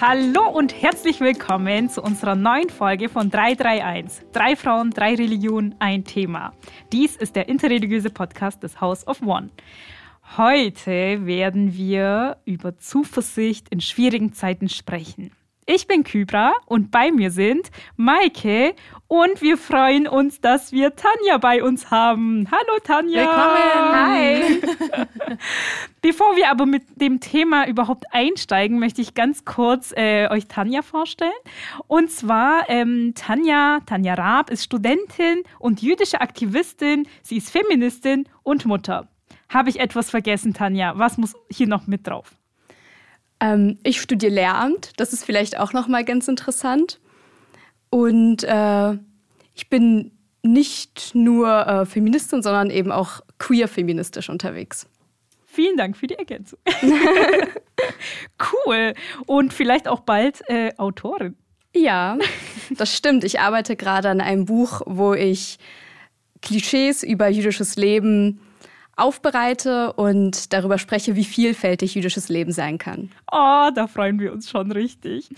Hallo und herzlich willkommen zu unserer neuen Folge von 331. Drei Frauen, drei Religionen, ein Thema. Dies ist der interreligiöse Podcast des House of One. Heute werden wir über Zuversicht in schwierigen Zeiten sprechen. Ich bin Kybra und bei mir sind Maike und wir freuen uns, dass wir Tanja bei uns haben. Hallo Tanja. Willkommen. Hi. Bevor wir aber mit dem Thema überhaupt einsteigen, möchte ich ganz kurz äh, euch Tanja vorstellen. Und zwar ähm, Tanja, Tanja Raab ist Studentin und jüdische Aktivistin. Sie ist Feministin und Mutter. Habe ich etwas vergessen, Tanja? Was muss hier noch mit drauf? Ähm, ich studiere Lehramt, das ist vielleicht auch noch mal ganz interessant. Und äh, ich bin nicht nur äh, Feministin, sondern eben auch queer-feministisch unterwegs. Vielen Dank für die Ergänzung. cool. Und vielleicht auch bald äh, Autorin. Ja, das stimmt. Ich arbeite gerade an einem Buch, wo ich Klischees über jüdisches Leben aufbereite und darüber spreche, wie vielfältig jüdisches Leben sein kann. Oh, da freuen wir uns schon richtig.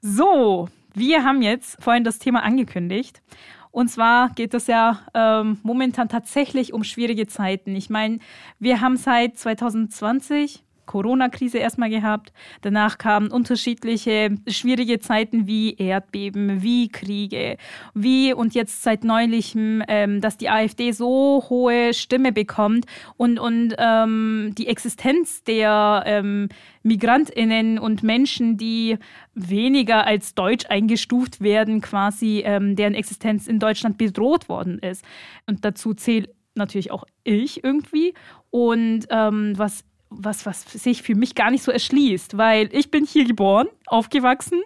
So, wir haben jetzt vorhin das Thema angekündigt. Und zwar geht es ja ähm, momentan tatsächlich um schwierige Zeiten. Ich meine, wir haben seit 2020 Corona-Krise erstmal gehabt. Danach kamen unterschiedliche schwierige Zeiten wie Erdbeben, wie Kriege, wie und jetzt seit neulichem, ähm, dass die AfD so hohe Stimme bekommt und, und ähm, die Existenz der ähm, MigrantInnen und Menschen, die weniger als deutsch eingestuft werden, quasi ähm, deren Existenz in Deutschland bedroht worden ist. Und dazu zählt natürlich auch ich irgendwie. Und ähm, was was, was sich für mich gar nicht so erschließt, weil ich bin hier geboren, aufgewachsen.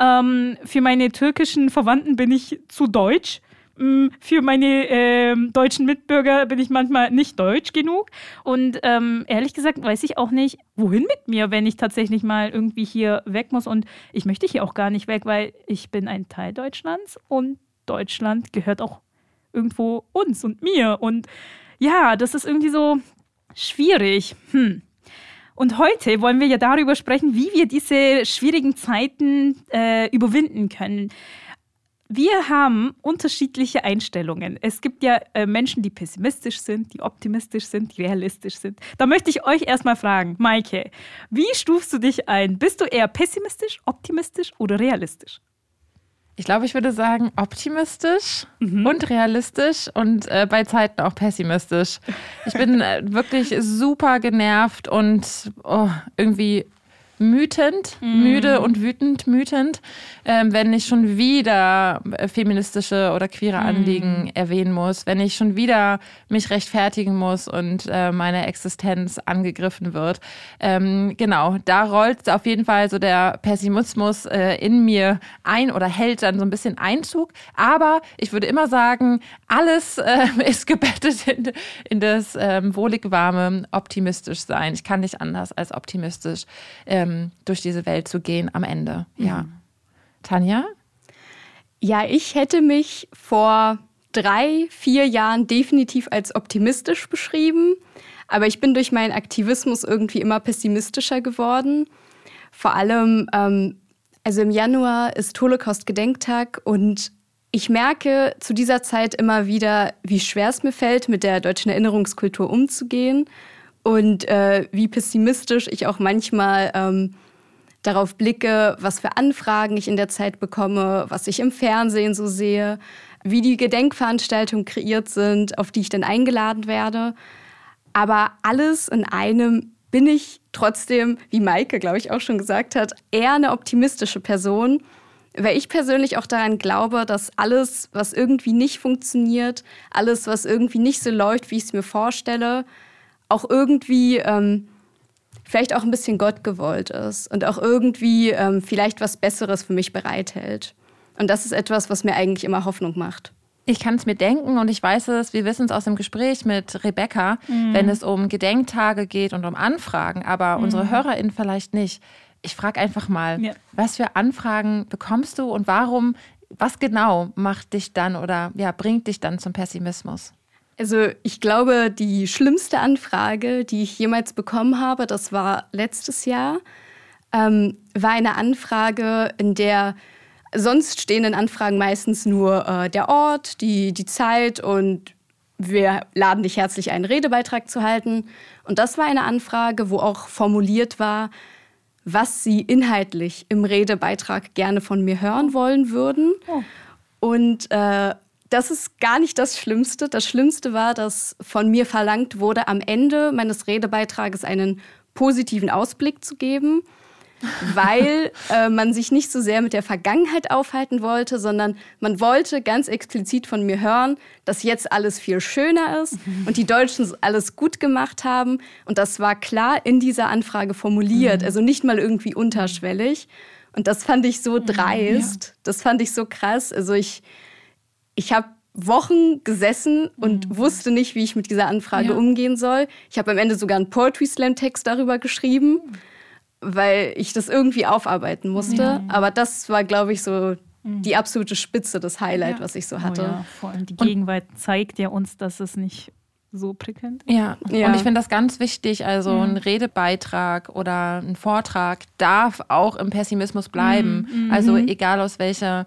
Ähm, für meine türkischen Verwandten bin ich zu deutsch. Mm, für meine äh, deutschen Mitbürger bin ich manchmal nicht deutsch genug. Und ähm, ehrlich gesagt weiß ich auch nicht, wohin mit mir, wenn ich tatsächlich mal irgendwie hier weg muss. Und ich möchte hier auch gar nicht weg, weil ich bin ein Teil Deutschlands und Deutschland gehört auch irgendwo uns und mir. Und ja, das ist irgendwie so, schwierig. Hm. Und heute wollen wir ja darüber sprechen, wie wir diese schwierigen Zeiten äh, überwinden können. Wir haben unterschiedliche Einstellungen. Es gibt ja äh, Menschen, die pessimistisch sind, die optimistisch sind, die realistisch sind. Da möchte ich euch erstmal fragen, Maike, wie stufst du dich ein? Bist du eher pessimistisch, optimistisch oder realistisch? Ich glaube, ich würde sagen optimistisch mhm. und realistisch und äh, bei Zeiten auch pessimistisch. Ich bin äh, wirklich super genervt und oh, irgendwie mütend, mm. müde und wütend, mütend, ähm, wenn ich schon wieder äh, feministische oder queere mm. Anliegen erwähnen muss, wenn ich schon wieder mich rechtfertigen muss und äh, meine Existenz angegriffen wird. Ähm, genau, da rollt auf jeden Fall so der Pessimismus äh, in mir ein oder hält dann so ein bisschen Einzug. Aber ich würde immer sagen, alles äh, ist gebettet in, in das ähm, wohlig warme optimistisch sein. Ich kann nicht anders als optimistisch. Ähm, durch diese Welt zu gehen am Ende. Ja. Mhm. Tanja? Ja, ich hätte mich vor drei, vier Jahren definitiv als optimistisch beschrieben. Aber ich bin durch meinen Aktivismus irgendwie immer pessimistischer geworden. Vor allem, ähm, also im Januar ist Holocaust-Gedenktag und ich merke zu dieser Zeit immer wieder, wie schwer es mir fällt, mit der deutschen Erinnerungskultur umzugehen und äh, wie pessimistisch ich auch manchmal ähm, darauf blicke, was für Anfragen ich in der Zeit bekomme, was ich im Fernsehen so sehe, wie die Gedenkveranstaltungen kreiert sind, auf die ich dann eingeladen werde. Aber alles in einem bin ich trotzdem, wie Maike, glaube ich, auch schon gesagt hat, eher eine optimistische Person, weil ich persönlich auch daran glaube, dass alles, was irgendwie nicht funktioniert, alles, was irgendwie nicht so läuft, wie ich es mir vorstelle, auch irgendwie ähm, vielleicht auch ein bisschen Gott gewollt ist und auch irgendwie ähm, vielleicht was Besseres für mich bereithält. Und das ist etwas, was mir eigentlich immer Hoffnung macht. Ich kann es mir denken und ich weiß es, wir wissen es aus dem Gespräch mit Rebecca, mhm. wenn es um Gedenktage geht und um Anfragen, aber mhm. unsere HörerInnen vielleicht nicht. Ich frage einfach mal, ja. was für Anfragen bekommst du und warum, was genau macht dich dann oder ja, bringt dich dann zum Pessimismus? Also ich glaube, die schlimmste Anfrage, die ich jemals bekommen habe, das war letztes Jahr. ähm, war eine Anfrage, in der sonst stehen in Anfragen meistens nur äh, der Ort, die, die Zeit und wir laden dich herzlich einen Redebeitrag zu halten. Und das war eine Anfrage, wo auch formuliert war, was sie inhaltlich im Redebeitrag gerne von mir hören wollen würden. Oh. Und äh, das ist gar nicht das Schlimmste. Das Schlimmste war, dass von mir verlangt wurde, am Ende meines Redebeitrages einen positiven Ausblick zu geben weil äh, man sich nicht so sehr mit der Vergangenheit aufhalten wollte, sondern man wollte ganz explizit von mir hören, dass jetzt alles viel schöner ist und die Deutschen alles gut gemacht haben. Und das war klar in dieser Anfrage formuliert, mhm. also nicht mal irgendwie unterschwellig. Und das fand ich so dreist, ja. das fand ich so krass. Also ich, ich habe Wochen gesessen und mhm. wusste nicht, wie ich mit dieser Anfrage ja. umgehen soll. Ich habe am Ende sogar einen Poetry Slam Text darüber geschrieben. Mhm weil ich das irgendwie aufarbeiten musste. Ja. Aber das war, glaube ich, so mhm. die absolute Spitze, das Highlight, ja. was ich so hatte. Oh ja, vor allem die Gegenwart Und zeigt ja uns, dass es nicht so prickelnd. Ja, ja. und ich finde das ganz wichtig. Also mhm. ein Redebeitrag oder ein Vortrag darf auch im Pessimismus bleiben. Mhm. Also mhm. egal aus welcher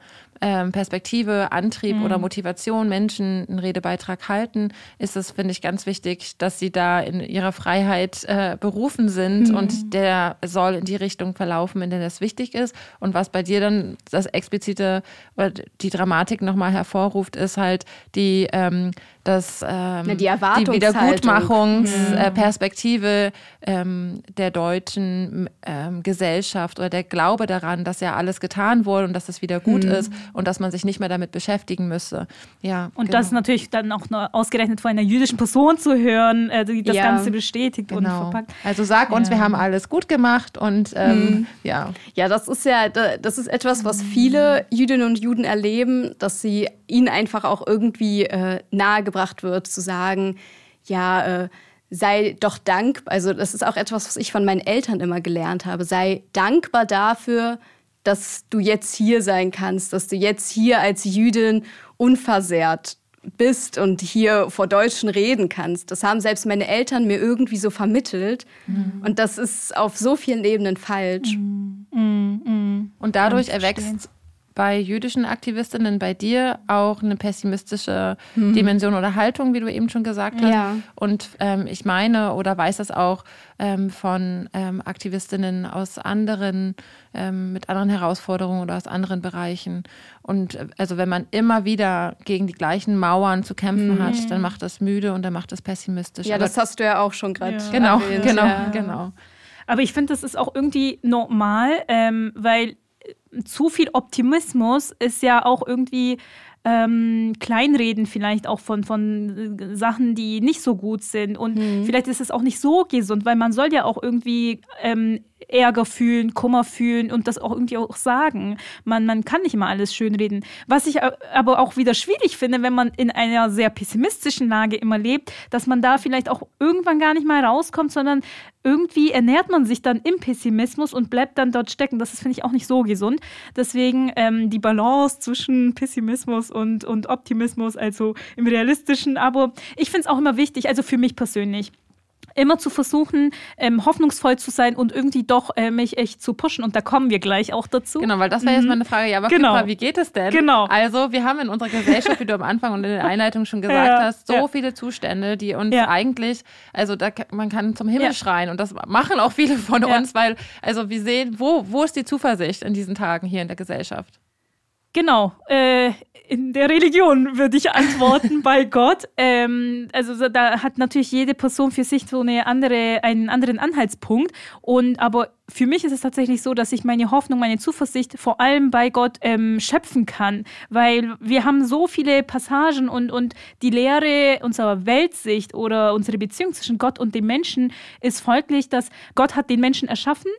Perspektive, Antrieb mhm. oder Motivation Menschen einen Redebeitrag halten, ist es, finde ich, ganz wichtig, dass sie da in ihrer Freiheit äh, berufen sind mhm. und der soll in die Richtung verlaufen, in der das wichtig ist. Und was bei dir dann das explizite oder die Dramatik nochmal hervorruft, ist halt die ähm, dass ähm, die, die Wiedergutmachungsperspektive äh, ähm, der deutschen ähm, Gesellschaft oder der Glaube daran, dass ja alles getan wurde und dass es wieder gut mhm. ist und dass man sich nicht mehr damit beschäftigen müsse. Ja, und genau. das natürlich dann auch ausgerechnet von einer jüdischen Person zu hören, äh, die das ja, Ganze bestätigt genau. und verpackt. Also sag uns, ja. wir haben alles gut gemacht und ähm, mhm. ja. Ja, das ist ja, das ist etwas, was viele Jüdinnen und Juden erleben, dass sie ihnen einfach auch irgendwie äh, nahegebracht beigebracht wird, zu sagen, ja, äh, sei doch dankbar. Also das ist auch etwas, was ich von meinen Eltern immer gelernt habe. Sei dankbar dafür, dass du jetzt hier sein kannst, dass du jetzt hier als Jüdin unversehrt bist und hier vor Deutschen reden kannst. Das haben selbst meine Eltern mir irgendwie so vermittelt. Mhm. Und das ist auf so vielen Ebenen falsch. Mhm. Mhm. Und dadurch erwächst bei jüdischen Aktivistinnen, bei dir auch eine pessimistische mhm. Dimension oder Haltung, wie du eben schon gesagt hast. Ja. Und ähm, ich meine oder weiß das auch ähm, von ähm, Aktivistinnen aus anderen, ähm, mit anderen Herausforderungen oder aus anderen Bereichen. Und äh, also wenn man immer wieder gegen die gleichen Mauern zu kämpfen mhm. hat, dann macht das müde und dann macht das pessimistisch. Ja, Aber das hast du ja auch schon gerade. Ja. Genau, erwähnt. genau, ja. genau. Aber ich finde, das ist auch irgendwie normal, ähm, weil zu viel Optimismus ist ja auch irgendwie ähm, Kleinreden vielleicht auch von, von äh, Sachen, die nicht so gut sind. Und mhm. vielleicht ist es auch nicht so gesund, weil man soll ja auch irgendwie ähm, Ärger fühlen, Kummer fühlen und das auch irgendwie auch sagen. Man, man kann nicht immer alles schönreden. Was ich aber auch wieder schwierig finde, wenn man in einer sehr pessimistischen Lage immer lebt, dass man da vielleicht auch irgendwann gar nicht mal rauskommt, sondern irgendwie ernährt man sich dann im Pessimismus und bleibt dann dort stecken. Das ist, finde ich, auch nicht so gesund. Deswegen ähm, die Balance zwischen Pessimismus und, und Optimismus, also im realistischen. Aber ich finde es auch immer wichtig, also für mich persönlich immer zu versuchen, ähm, hoffnungsvoll zu sein und irgendwie doch äh, mich echt zu pushen. Und da kommen wir gleich auch dazu. Genau, weil das wäre mhm. jetzt meine Frage. Ja, aber genau. mal, wie geht es denn? Genau. Also, wir haben in unserer Gesellschaft, wie du am Anfang und in der Einleitung schon gesagt ja, hast, so ja. viele Zustände, die uns ja. eigentlich, also da, man kann zum Himmel schreien und das machen auch viele von uns, weil, also wir sehen, wo, wo ist die Zuversicht in diesen Tagen hier in der Gesellschaft? Genau, äh, in der Religion würde ich antworten, bei Gott. Ähm, also da hat natürlich jede Person für sich so eine andere, einen anderen Anhaltspunkt. Und aber für mich ist es tatsächlich so, dass ich meine Hoffnung, meine Zuversicht vor allem bei Gott ähm, schöpfen kann, weil wir haben so viele Passagen und, und die Lehre unserer Weltsicht oder unsere Beziehung zwischen Gott und dem Menschen ist folglich, dass Gott hat den Menschen erschaffen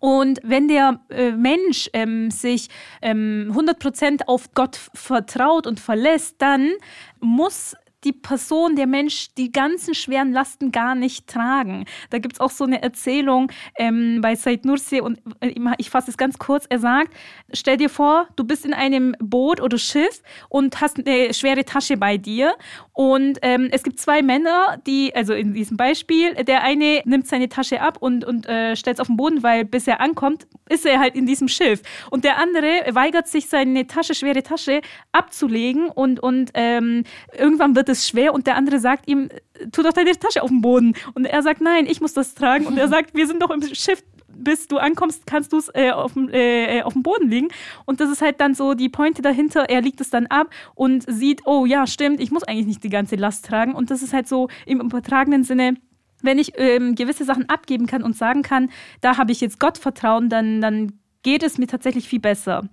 und wenn der äh, Mensch ähm, sich ähm, 100% auf Gott vertraut und verlässt, dann muss die Person, der Mensch, die ganzen schweren Lasten gar nicht tragen. Da gibt es auch so eine Erzählung ähm, bei Said Nursi und äh, ich fasse es ganz kurz. Er sagt, stell dir vor, du bist in einem Boot oder Schiff und hast eine schwere Tasche bei dir und ähm, es gibt zwei Männer, die, also in diesem Beispiel, der eine nimmt seine Tasche ab und, und äh, stellt es auf den Boden, weil bis er ankommt, ist er halt in diesem Schiff. Und der andere weigert sich, seine Tasche, schwere Tasche abzulegen und, und ähm, irgendwann wird es schwer und der andere sagt ihm, tu doch deine Tasche auf den Boden. Und er sagt, nein, ich muss das tragen. Und er sagt, wir sind doch im Schiff, bis du ankommst, kannst du es äh, auf, äh, äh, auf dem Boden liegen. Und das ist halt dann so die Pointe dahinter. Er legt es dann ab und sieht, oh ja, stimmt, ich muss eigentlich nicht die ganze Last tragen. Und das ist halt so im übertragenen Sinne wenn ich ähm, gewisse Sachen abgeben kann und sagen kann, da habe ich jetzt Gott vertrauen, dann, dann geht es mir tatsächlich viel besser.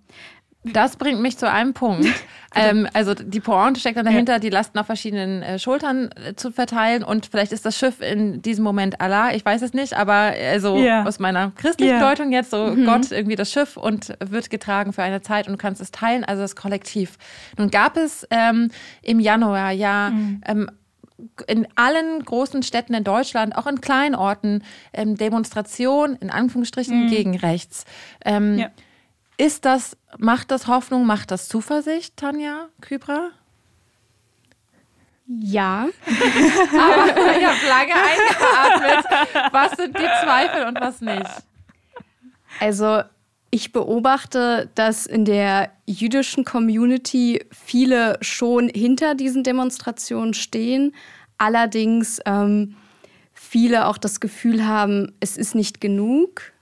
Das bringt mich zu einem Punkt. ähm, also die Pointe steckt dann dahinter, ja. die Lasten auf verschiedenen äh, Schultern äh, zu verteilen und vielleicht ist das Schiff in diesem Moment Allah, ich weiß es nicht, aber also ja. aus meiner christlichen ja. Deutung jetzt so mhm. Gott irgendwie das Schiff und wird getragen für eine Zeit und du kannst es teilen, also das Kollektiv. Nun gab es ähm, im Januar ja mhm. ähm, in allen großen Städten in Deutschland, auch in kleinen Orten, ähm, Demonstrationen in Anführungsstrichen mhm. gegen rechts. Ähm, ja. Ist das, macht das Hoffnung, macht das Zuversicht, Tanja Kybra? Ja. Aber ich habe lange eingeatmet. Was sind die Zweifel und was nicht? Also ich beobachte, dass in der jüdischen Community viele schon hinter diesen Demonstrationen stehen, allerdings ähm, viele auch das Gefühl haben, es ist nicht genug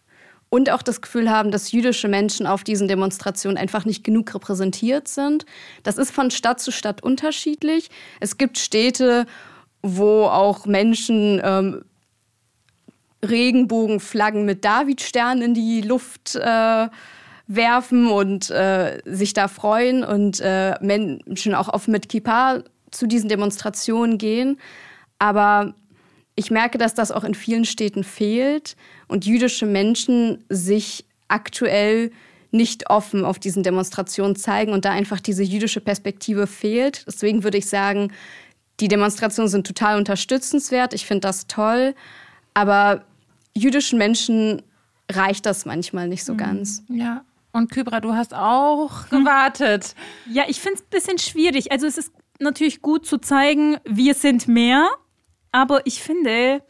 und auch das Gefühl haben, dass jüdische Menschen auf diesen Demonstrationen einfach nicht genug repräsentiert sind. Das ist von Stadt zu Stadt unterschiedlich. Es gibt Städte, wo auch Menschen ähm, Regenbogenflaggen mit Davidsternen in die Luft äh, werfen und äh, sich da freuen und äh, Menschen auch oft mit Kippa zu diesen Demonstrationen gehen. Aber ich merke, dass das auch in vielen Städten fehlt und jüdische Menschen sich aktuell nicht offen auf diesen Demonstrationen zeigen und da einfach diese jüdische Perspektive fehlt. Deswegen würde ich sagen, die Demonstrationen sind total unterstützenswert. Ich finde das toll. Aber jüdischen Menschen reicht das manchmal nicht so mhm. ganz. Ja. Und Kybra, du hast auch hm. gewartet. Ja, ich finde es ein bisschen schwierig. Also es ist natürlich gut zu zeigen, wir sind mehr. Aber ich finde,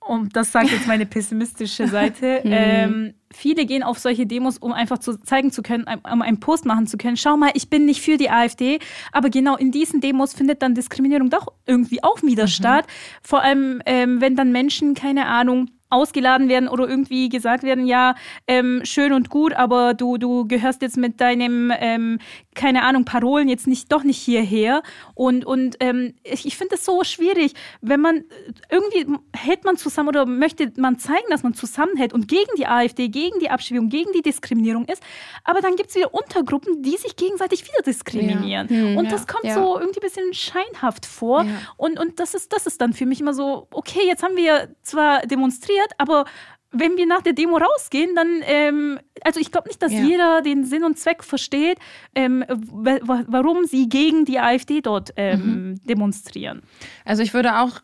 und das sagt jetzt meine pessimistische Seite, mhm. ähm, viele gehen auf solche Demos, um einfach zu zeigen zu können, um einen Post machen zu können. Schau mal, ich bin nicht für die AfD, aber genau in diesen Demos findet dann Diskriminierung doch irgendwie auch wieder mhm. statt. Vor allem, ähm, wenn dann Menschen, keine Ahnung, ausgeladen werden oder irgendwie gesagt werden, ja, ähm, schön und gut, aber du, du gehörst jetzt mit deinem, ähm, keine Ahnung, Parolen jetzt nicht doch nicht hierher. Und, und ähm, ich, ich finde es so schwierig, wenn man irgendwie hält man zusammen oder möchte man zeigen, dass man zusammenhält und gegen die AfD, gegen die Abschiebung, gegen die Diskriminierung ist, aber dann gibt es wieder Untergruppen, die sich gegenseitig wieder diskriminieren. Ja. Hm, und ja. das kommt ja. so irgendwie ein bisschen scheinhaft vor. Und, und das, ist, das ist dann für mich immer so, okay, jetzt haben wir zwar demonstriert, aber wenn wir nach der Demo rausgehen, dann, ähm, also ich glaube nicht, dass ja. jeder den Sinn und Zweck versteht, ähm, warum sie gegen die AfD dort ähm, mhm. demonstrieren. Also ich würde auch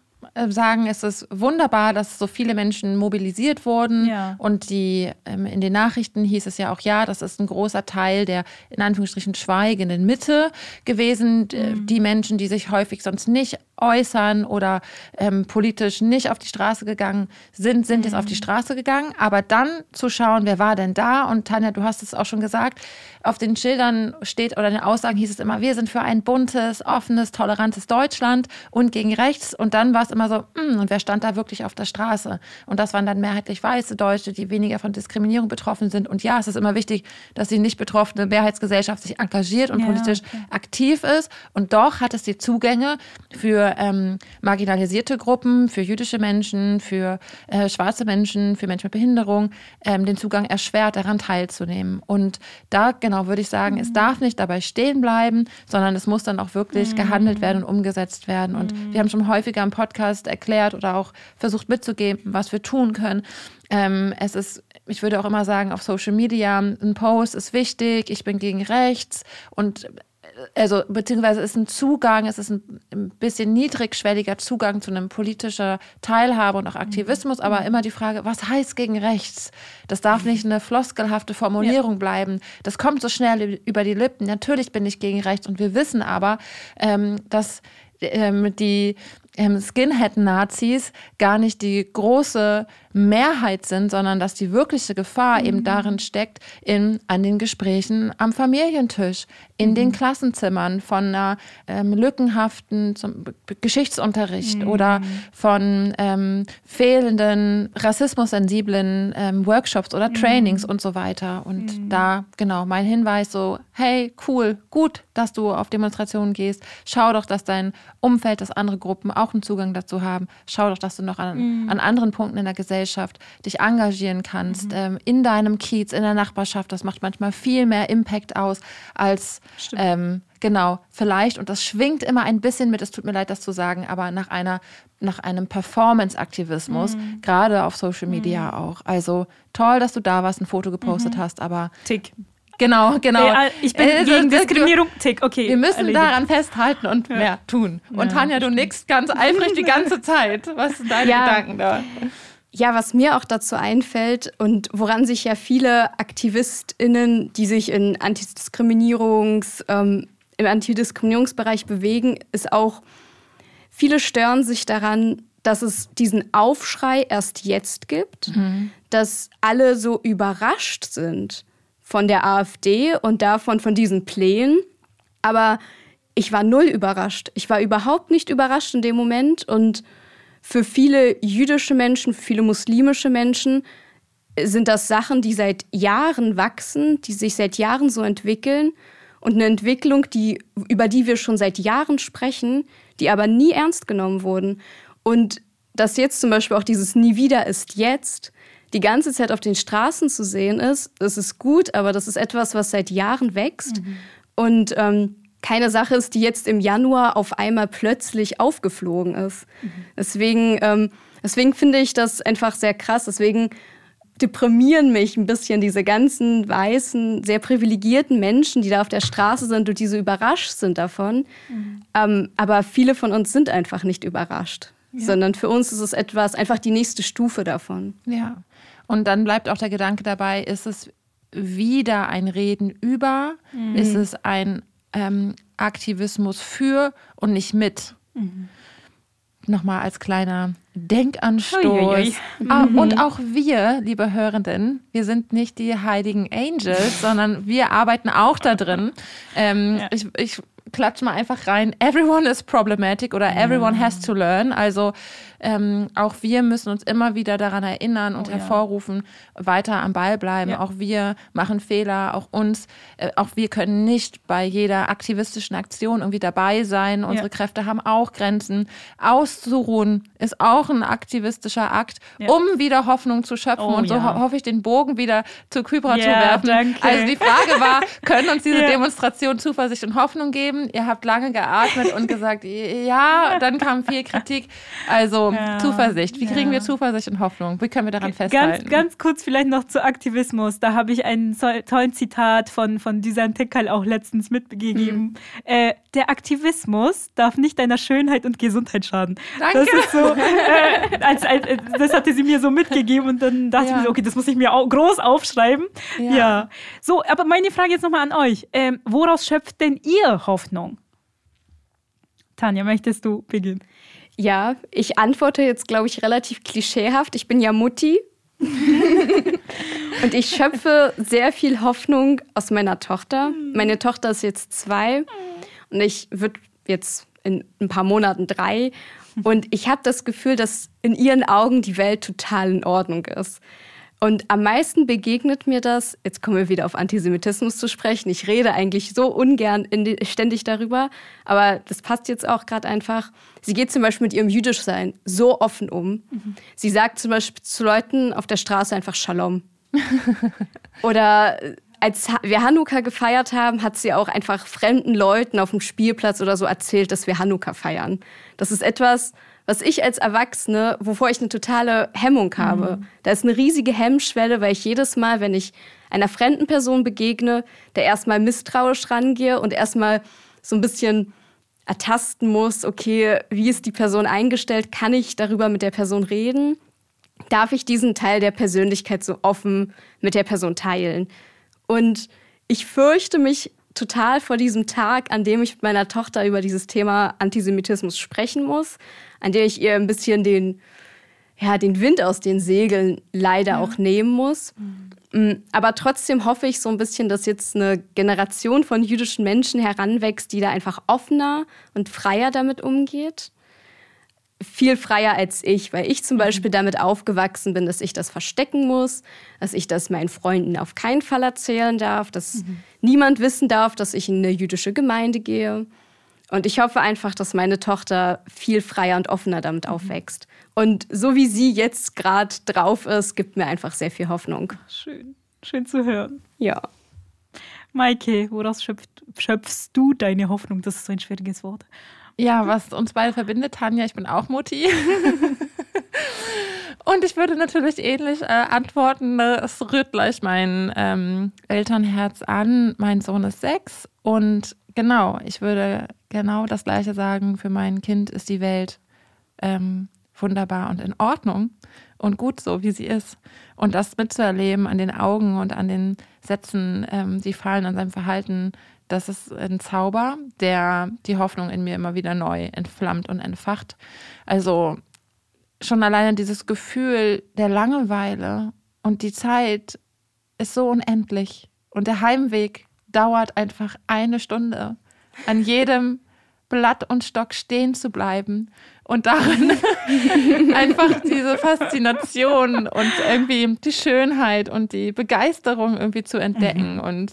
sagen, es ist wunderbar, dass so viele Menschen mobilisiert wurden. Ja. Und die ähm, in den Nachrichten hieß es ja auch, ja, das ist ein großer Teil der in Anführungsstrichen schweigenden Mitte gewesen. Mhm. Die Menschen, die sich häufig sonst nicht äußern oder ähm, politisch nicht auf die Straße gegangen sind, sind mhm. jetzt auf die mhm. Straße gegangen. Aber dann zu schauen, wer war denn da? Und Tanja, du hast es auch schon gesagt, auf den Schildern steht oder in den Aussagen hieß es immer, wir sind für ein buntes, offenes, tolerantes Deutschland und gegen rechts. Und dann war es immer so, mh, und wer stand da wirklich auf der Straße? Und das waren dann mehrheitlich weiße Deutsche, die weniger von Diskriminierung betroffen sind. Und ja, es ist immer wichtig, dass die nicht betroffene Mehrheitsgesellschaft sich engagiert und ja, politisch okay. aktiv ist. Und doch hat es die Zugänge für ähm, marginalisierte Gruppen, für jüdische Menschen, für äh, schwarze Menschen, für Menschen mit Behinderung ähm, den Zugang erschwert, daran teilzunehmen. Und da genau würde ich sagen, mhm. es darf nicht dabei stehen bleiben, sondern es muss dann auch wirklich mhm. gehandelt werden und umgesetzt werden. Und mhm. wir haben schon häufiger im Podcast erklärt oder auch versucht mitzugeben, was wir tun können. Ähm, es ist, ich würde auch immer sagen, auf Social Media, ein Post ist wichtig, ich bin gegen rechts und also beziehungsweise ist ein Zugang, es ist ein, ein bisschen niedrigschwelliger Zugang zu einem politischer Teilhabe und auch Aktivismus, aber immer die Frage, was heißt gegen rechts? Das darf nicht eine floskelhafte Formulierung ja. bleiben. Das kommt so schnell über die Lippen. Natürlich bin ich gegen rechts und wir wissen aber, ähm, dass ähm, die Skinhead-Nazis gar nicht die große Mehrheit sind, sondern dass die wirkliche Gefahr mhm. eben darin steckt, in, an den Gesprächen am Familientisch, in mhm. den Klassenzimmern von einer ähm, lückenhaften zum, Geschichtsunterricht mhm. oder von ähm, fehlenden rassismussensiblen ähm, Workshops oder Trainings mhm. und so weiter. Und mhm. da, genau, mein Hinweis so, hey, cool, gut, dass du auf Demonstrationen gehst. Schau doch, dass dein Umfeld, dass andere Gruppen auch einen Zugang dazu haben. Schau doch, dass du noch an, mhm. an anderen Punkten in der Gesellschaft dich engagieren kannst, mhm. ähm, in deinem Kiez, in der Nachbarschaft. Das macht manchmal viel mehr Impact aus als ähm, genau, vielleicht, und das schwingt immer ein bisschen mit, es tut mir leid, das zu sagen, aber nach einer, nach einem Performance-Aktivismus, mhm. gerade auf Social Media mhm. auch. Also toll, dass du da warst, ein Foto gepostet mhm. hast, aber Tick. Genau, genau. Ich bin äh, gegen Diskriminierung. Tick, okay. Wir müssen erledigt. daran festhalten und ja. mehr tun. Und ja, Tanja, du nickst ganz eifrig die ganze Zeit. Was sind deine ja. Gedanken da? Ja, was mir auch dazu einfällt und woran sich ja viele AktivistInnen, die sich in Antidiskriminierungs, ähm, im Antidiskriminierungsbereich bewegen, ist auch, viele stören sich daran, dass es diesen Aufschrei erst jetzt gibt, mhm. dass alle so überrascht sind von der AfD und davon, von diesen Plänen. Aber ich war null überrascht. Ich war überhaupt nicht überrascht in dem Moment. Und für viele jüdische Menschen, für viele muslimische Menschen sind das Sachen, die seit Jahren wachsen, die sich seit Jahren so entwickeln. Und eine Entwicklung, die, über die wir schon seit Jahren sprechen, die aber nie ernst genommen wurden. Und dass jetzt zum Beispiel auch dieses Nie wieder ist jetzt die ganze Zeit auf den Straßen zu sehen ist, das ist gut, aber das ist etwas, was seit Jahren wächst mhm. und ähm, keine Sache ist, die jetzt im Januar auf einmal plötzlich aufgeflogen ist. Mhm. Deswegen, ähm, deswegen finde ich das einfach sehr krass. Deswegen deprimieren mich ein bisschen diese ganzen weißen, sehr privilegierten Menschen, die da auf der Straße sind und die so überrascht sind davon. Mhm. Ähm, aber viele von uns sind einfach nicht überrascht. Ja. Sondern für uns ist es etwas, einfach die nächste Stufe davon. Ja. Und dann bleibt auch der Gedanke dabei, ist es wieder ein Reden über, mhm. ist es ein ähm, Aktivismus für und nicht mit. Mhm. Nochmal als kleiner Denkanstoß. Uiuiui. Ah, mhm. Und auch wir, liebe Hörenden, wir sind nicht die heiligen Angels, sondern wir arbeiten auch da drin. Ähm, ja. ich, ich klatsche mal einfach rein. Everyone is problematic oder everyone has to learn. Also ähm, auch wir müssen uns immer wieder daran erinnern und oh, hervorrufen, ja. weiter am Ball bleiben. Ja. Auch wir machen Fehler, auch uns, äh, auch wir können nicht bei jeder aktivistischen Aktion irgendwie dabei sein. Unsere ja. Kräfte haben auch Grenzen. Auszuruhen ist auch ein aktivistischer Akt, um wieder Hoffnung zu schöpfen. Oh, und so ho hoffe ich, den Bogen wieder zu Kybra zu werfen. Danke. Also die Frage war, können uns diese Demonstration Zuversicht und Hoffnung geben? Ihr habt lange geatmet und gesagt, ja, dann kam viel Kritik. Also ja. Zuversicht. Wie kriegen ja. wir Zuversicht und Hoffnung? Wie können wir daran festhalten? Ganz, ganz kurz vielleicht noch zu Aktivismus. Da habe ich einen tollen Zitat von, von Düsan Tekal auch letztens mitgegeben. Mhm. Äh, der Aktivismus darf nicht deiner Schönheit und Gesundheit schaden. Danke. Das so, äh, als, als, das hatte sie mir so mitgegeben und dann dachte ja. ich mir so, okay, das muss ich mir auch groß aufschreiben. Ja. ja. So, aber meine Frage jetzt nochmal an euch. Ähm, woraus schöpft denn ihr Hoffnung? Tanja, möchtest du beginnen? Ja, ich antworte jetzt, glaube ich, relativ klischeehaft. Ich bin ja Mutti. und ich schöpfe sehr viel Hoffnung aus meiner Tochter. Meine Tochter ist jetzt zwei und ich würde jetzt in ein paar Monaten drei. Und ich habe das Gefühl, dass in ihren Augen die Welt total in Ordnung ist. Und am meisten begegnet mir das, jetzt kommen wir wieder auf Antisemitismus zu sprechen. Ich rede eigentlich so ungern die, ständig darüber, aber das passt jetzt auch gerade einfach. Sie geht zum Beispiel mit ihrem Jüdischsein so offen um. Mhm. Sie sagt zum Beispiel zu Leuten auf der Straße einfach Shalom. Oder als wir Hanukkah gefeiert haben, hat sie auch einfach fremden Leuten auf dem Spielplatz oder so erzählt, dass wir Hanukkah feiern. Das ist etwas, was ich als Erwachsene, wovor ich eine totale Hemmung habe. Mhm. Da ist eine riesige Hemmschwelle, weil ich jedes Mal, wenn ich einer fremden Person begegne, der erstmal misstrauisch rangehe und erstmal so ein bisschen ertasten muss, okay, wie ist die Person eingestellt? Kann ich darüber mit der Person reden? Darf ich diesen Teil der Persönlichkeit so offen mit der Person teilen? Und ich fürchte mich total vor diesem Tag, an dem ich mit meiner Tochter über dieses Thema Antisemitismus sprechen muss, an dem ich ihr ein bisschen den, ja, den Wind aus den Segeln leider ja. auch nehmen muss. Mhm. Aber trotzdem hoffe ich so ein bisschen, dass jetzt eine Generation von jüdischen Menschen heranwächst, die da einfach offener und freier damit umgeht viel freier als ich, weil ich zum mhm. Beispiel damit aufgewachsen bin, dass ich das verstecken muss, dass ich das meinen Freunden auf keinen Fall erzählen darf, dass mhm. niemand wissen darf, dass ich in eine jüdische Gemeinde gehe. Und ich hoffe einfach, dass meine Tochter viel freier und offener damit mhm. aufwächst. Und so wie sie jetzt gerade drauf ist, gibt mir einfach sehr viel Hoffnung. Schön, schön zu hören. Ja. Maike, woraus schöpfst, schöpfst du deine Hoffnung? Das ist so ein schwieriges Wort. Ja, was uns beide verbindet, Tanja, ich bin auch Mutti. Und ich würde natürlich ähnlich äh, antworten. Es rührt gleich mein ähm, Elternherz an. Mein Sohn ist sechs. Und genau, ich würde genau das Gleiche sagen. Für mein Kind ist die Welt ähm, wunderbar und in Ordnung und gut so, wie sie ist. Und das mitzuerleben an den Augen und an den Sätzen, ähm, die fallen, an seinem Verhalten, das ist ein Zauber, der die Hoffnung in mir immer wieder neu entflammt und entfacht. Also schon alleine dieses Gefühl der Langeweile und die Zeit ist so unendlich. Und der Heimweg dauert einfach eine Stunde. An jedem Blatt und Stock stehen zu bleiben und darin einfach diese Faszination und irgendwie die Schönheit und die Begeisterung irgendwie zu entdecken mhm. und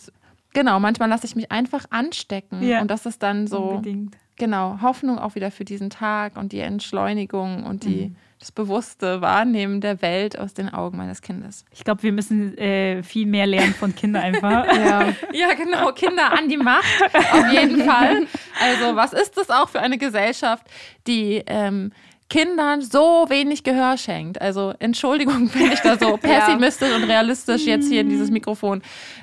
Genau, manchmal lasse ich mich einfach anstecken. Ja. Und das ist dann so. Unbedingt. Genau, Hoffnung auch wieder für diesen Tag und die Entschleunigung und die, mhm. das bewusste Wahrnehmen der Welt aus den Augen meines Kindes. Ich glaube, wir müssen äh, viel mehr lernen von Kindern einfach. ja. ja, genau, Kinder an die Macht, auf jeden Fall. Also, was ist das auch für eine Gesellschaft, die ähm, Kindern so wenig Gehör schenkt. Also Entschuldigung, wenn ich da so pessimistisch ja. und realistisch jetzt hier in dieses Mikrofon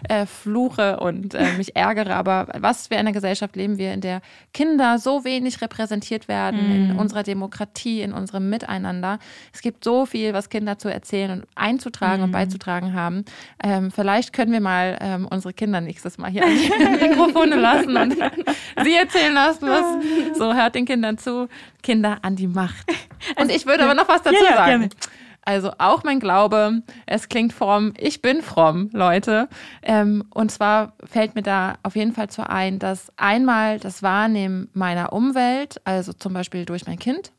äh, fluche und äh, mich ärgere. Aber was für eine Gesellschaft leben wir, in der Kinder so wenig repräsentiert werden mm. in unserer Demokratie, in unserem Miteinander. Es gibt so viel, was Kinder zu erzählen und einzutragen mm. und beizutragen haben. Ähm, vielleicht können wir mal ähm, unsere Kinder nächstes Mal hier an die Mikrofone lassen und sie erzählen lassen, was so hört den Kindern zu. Kinder an die Macht. Und ich würde aber noch was dazu ja, ja, sagen. Gerne. Also auch mein Glaube, es klingt fromm, ich bin fromm, Leute. Ähm, und zwar fällt mir da auf jeden Fall zu ein, dass einmal das Wahrnehmen meiner Umwelt, also zum Beispiel durch mein Kind,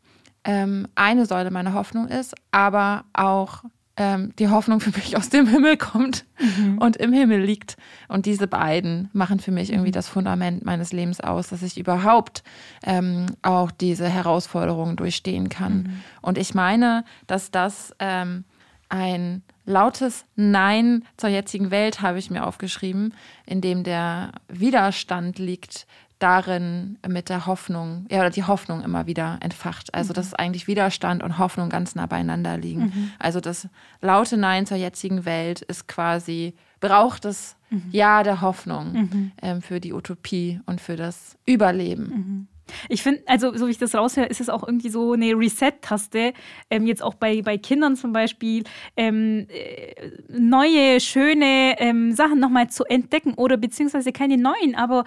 ähm, eine Säule meiner Hoffnung ist, aber auch ähm, die Hoffnung für mich aus dem Himmel kommt mhm. und im Himmel liegt. Und diese beiden machen für mich irgendwie mhm. das Fundament meines Lebens aus, dass ich überhaupt ähm, auch diese Herausforderungen durchstehen kann. Mhm. Und ich meine, dass das ähm, ein lautes Nein zur jetzigen Welt habe ich mir aufgeschrieben, in dem der Widerstand liegt darin mit der Hoffnung, ja, oder die Hoffnung immer wieder entfacht. Also, mhm. dass eigentlich Widerstand und Hoffnung ganz nah beieinander liegen. Mhm. Also, das laute Nein zur jetzigen Welt ist quasi, braucht es mhm. Ja der Hoffnung mhm. ähm, für die Utopie und für das Überleben. Mhm. Ich finde, also so wie ich das raushöre, ist es auch irgendwie so eine Reset-Taste. Ähm, jetzt auch bei, bei Kindern zum Beispiel, ähm, äh, neue, schöne ähm, Sachen nochmal zu entdecken oder beziehungsweise keine neuen, aber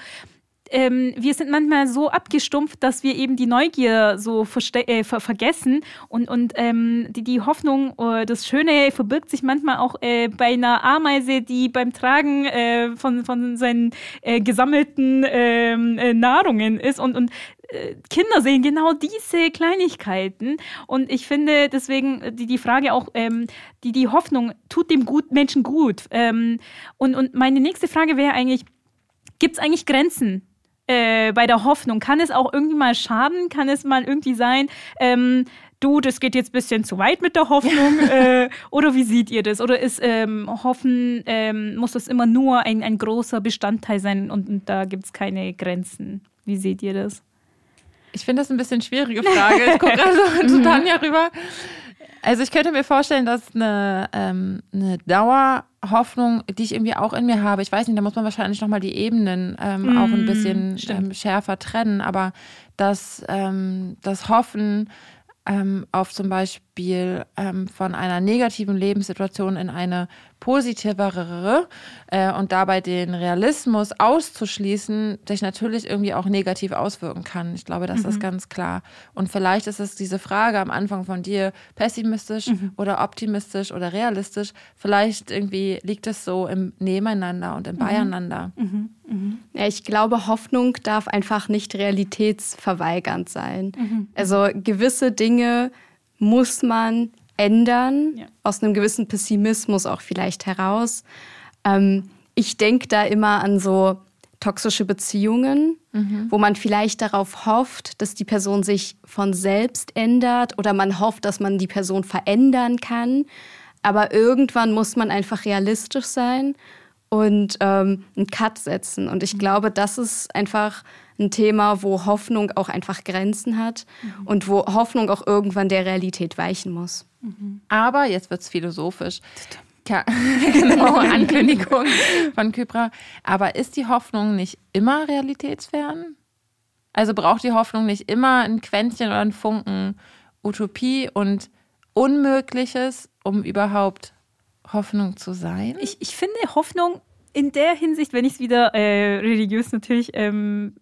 ähm, wir sind manchmal so abgestumpft, dass wir eben die Neugier so äh, ver vergessen und, und ähm, die, die Hoffnung, äh, das Schöne verbirgt sich manchmal auch äh, bei einer Ameise, die beim Tragen äh, von, von seinen äh, gesammelten ähm, äh, Nahrungen ist und, und Kinder sehen genau diese Kleinigkeiten. Und ich finde deswegen die, die Frage auch, ähm, die, die Hoffnung tut dem gut, Menschen gut. Ähm, und, und meine nächste Frage wäre eigentlich, gibt es eigentlich Grenzen äh, bei der Hoffnung? Kann es auch irgendwie mal schaden? Kann es mal irgendwie sein, ähm, du, das geht jetzt ein bisschen zu weit mit der Hoffnung? äh, oder wie seht ihr das? Oder ist ähm, Hoffen, ähm, muss das immer nur ein, ein großer Bestandteil sein und, und da gibt es keine Grenzen? Wie seht ihr das? Ich finde das ein bisschen schwierige Frage. Ich gucke gerade zu Tanja rüber. Also ich könnte mir vorstellen, dass eine, ähm, eine Dauer Hoffnung, die ich irgendwie auch in mir habe. Ich weiß nicht, da muss man wahrscheinlich nochmal die Ebenen ähm, mm, auch ein bisschen ähm, schärfer trennen, aber das, ähm, das Hoffen ähm, auf zum Beispiel ähm, von einer negativen Lebenssituation in eine positivere äh, und dabei den Realismus auszuschließen, sich natürlich irgendwie auch negativ auswirken kann. Ich glaube, das mhm. ist ganz klar. Und vielleicht ist es diese Frage am Anfang von dir, pessimistisch mhm. oder optimistisch oder realistisch. Vielleicht irgendwie liegt es so im Nebeneinander und im mhm. Beieinander. Mhm. Mhm. Ja, ich glaube, Hoffnung darf einfach nicht realitätsverweigernd sein. Mhm. Also gewisse Dinge muss man ändern, ja. aus einem gewissen Pessimismus auch vielleicht heraus. Ähm, ich denke da immer an so toxische Beziehungen, mhm. wo man vielleicht darauf hofft, dass die Person sich von selbst ändert oder man hofft, dass man die Person verändern kann. Aber irgendwann muss man einfach realistisch sein und ähm, einen Cut setzen. Und ich mhm. glaube, das ist einfach ein Thema, wo Hoffnung auch einfach Grenzen hat mhm. und wo Hoffnung auch irgendwann der Realität weichen muss. Mhm. Aber jetzt wird es philosophisch. Ja, genau, Ankündigung von Kypra. Aber ist die Hoffnung nicht immer realitätsfern? Also braucht die Hoffnung nicht immer ein Quäntchen oder ein Funken Utopie und Unmögliches, um überhaupt Hoffnung zu sein? Ich, ich finde Hoffnung in der Hinsicht, wenn ich es wieder äh, religiös natürlich, ähm,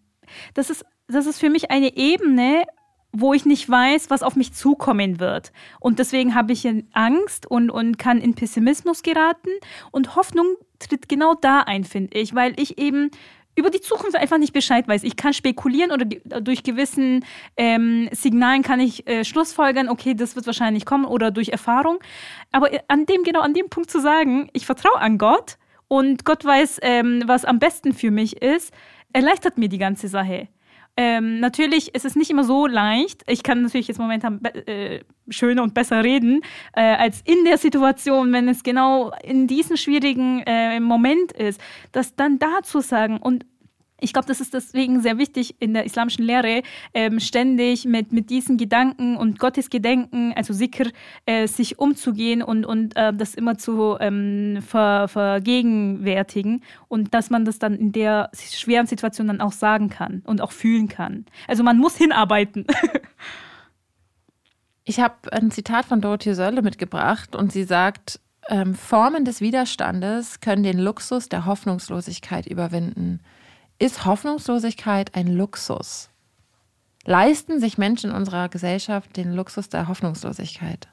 das, ist, das ist für mich eine Ebene, wo ich nicht weiß, was auf mich zukommen wird. Und deswegen habe ich Angst und, und kann in Pessimismus geraten. Und Hoffnung tritt genau da ein, finde ich, weil ich eben über die Zukunft einfach nicht Bescheid weiß. Ich kann spekulieren oder durch gewissen ähm, Signalen kann ich äh, Schlussfolgern, okay, das wird wahrscheinlich kommen oder durch Erfahrung. Aber an dem, genau an dem Punkt zu sagen, ich vertraue an Gott und Gott weiß, ähm, was am besten für mich ist, erleichtert mir die ganze Sache. Ähm, natürlich ist es nicht immer so leicht. Ich kann natürlich jetzt momentan äh, schöner und besser reden äh, als in der Situation, wenn es genau in diesem schwierigen äh, Moment ist, das dann da zu sagen und ich glaube, das ist deswegen sehr wichtig in der islamischen Lehre, ähm, ständig mit, mit diesen Gedanken und Gottesgedenken, also Sikr, äh, sich umzugehen und, und äh, das immer zu ähm, ver, vergegenwärtigen und dass man das dann in der schweren Situation dann auch sagen kann und auch fühlen kann. Also man muss hinarbeiten. ich habe ein Zitat von Dorothee Sölle mitgebracht und sie sagt, ähm, Formen des Widerstandes können den Luxus der Hoffnungslosigkeit überwinden. Ist Hoffnungslosigkeit ein Luxus? Leisten sich Menschen in unserer Gesellschaft den Luxus der Hoffnungslosigkeit?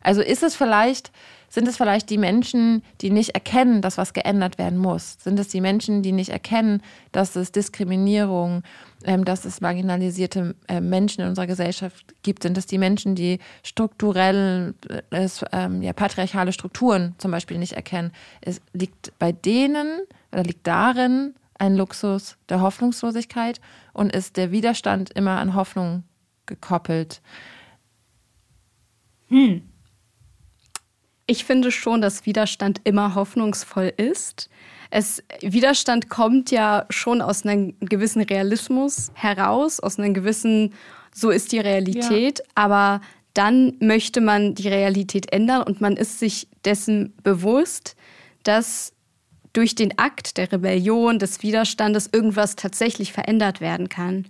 Also ist es vielleicht, sind es vielleicht die Menschen, die nicht erkennen, dass was geändert werden muss? Sind es die Menschen, die nicht erkennen, dass es Diskriminierung, ähm, dass es marginalisierte äh, Menschen in unserer Gesellschaft gibt? Sind es die Menschen, die strukturell äh, ähm, ja, patriarchale Strukturen zum Beispiel nicht erkennen? Es liegt bei denen oder liegt darin ein Luxus der Hoffnungslosigkeit und ist der Widerstand immer an Hoffnung gekoppelt? Hm. Ich finde schon, dass Widerstand immer hoffnungsvoll ist. Es, Widerstand kommt ja schon aus einem gewissen Realismus heraus, aus einem gewissen, so ist die Realität, ja. aber dann möchte man die Realität ändern und man ist sich dessen bewusst, dass durch den Akt der Rebellion, des Widerstandes irgendwas tatsächlich verändert werden kann.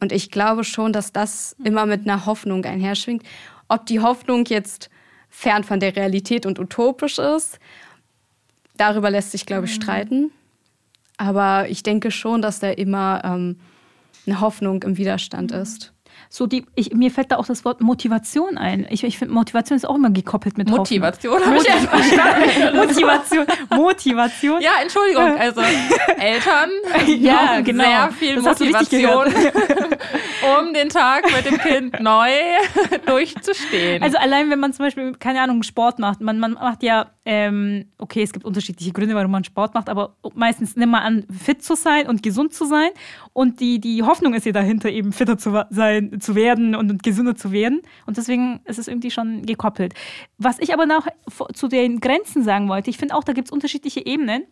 Und ich glaube schon, dass das immer mit einer Hoffnung einherschwingt. Ob die Hoffnung jetzt fern von der Realität und utopisch ist, darüber lässt sich, glaube ich, mhm. streiten. Aber ich denke schon, dass da immer ähm, eine Hoffnung im Widerstand mhm. ist so die, ich, mir fällt da auch das Wort Motivation ein. Ich, ich finde, Motivation ist auch immer gekoppelt mit Motivation. Motivation. Motivation. Motivation. Ja, Entschuldigung. Also Eltern ja, genau. sehr viel das Motivation, um den Tag mit dem Kind neu durchzustehen. Also allein, wenn man zum Beispiel, keine Ahnung, Sport macht. Man, man macht ja, ähm, okay, es gibt unterschiedliche Gründe, warum man Sport macht, aber meistens nimmt man an, fit zu sein und gesund zu sein. Und die, die Hoffnung ist ja dahinter, eben fitter zu sein, zu werden und, und gesünder zu werden. Und deswegen ist es irgendwie schon gekoppelt. Was ich aber noch zu den Grenzen sagen wollte, ich finde auch, da gibt es unterschiedliche Ebenen.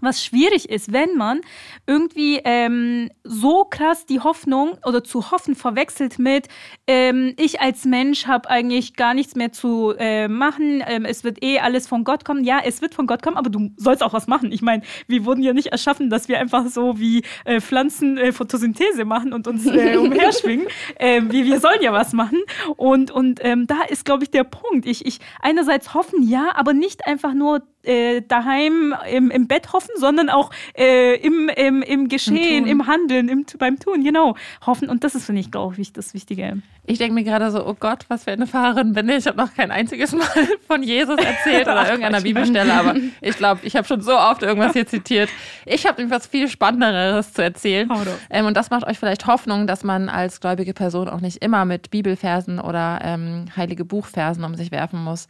Was schwierig ist, wenn man irgendwie ähm, so krass die Hoffnung oder zu hoffen verwechselt mit, ähm, ich als Mensch habe eigentlich gar nichts mehr zu äh, machen, ähm, es wird eh alles von Gott kommen. Ja, es wird von Gott kommen, aber du sollst auch was machen. Ich meine, wir wurden ja nicht erschaffen, dass wir einfach so wie äh, Pflanzen äh, Photosynthese machen und uns äh, umherschwingen. Ähm, wir, wir sollen ja was machen. Und, und ähm, da ist, glaube ich, der Punkt. Ich, ich einerseits hoffen, ja, aber nicht einfach nur äh, daheim im, im Bett hoffen, sondern auch äh, im, im, im Geschehen, Im, im Handeln, im, beim Tun, genau. Hoffen. Und das ist, finde ich, glaube ich, das Wichtige. Ich denke mir gerade so, oh Gott, was für eine Fahrerin bin ich. Ich habe noch kein einziges Mal von Jesus erzählt oder irgendeiner Bibelstelle, aber ich glaube, ich habe schon so oft irgendwas hier zitiert. Ich habe irgendwas viel Spannenderes zu erzählen. Ähm, und das macht euch vielleicht Hoffnung, dass man als gläubige Person auch nicht immer mit Bibelversen oder ähm, heilige Buchversen um sich werfen muss.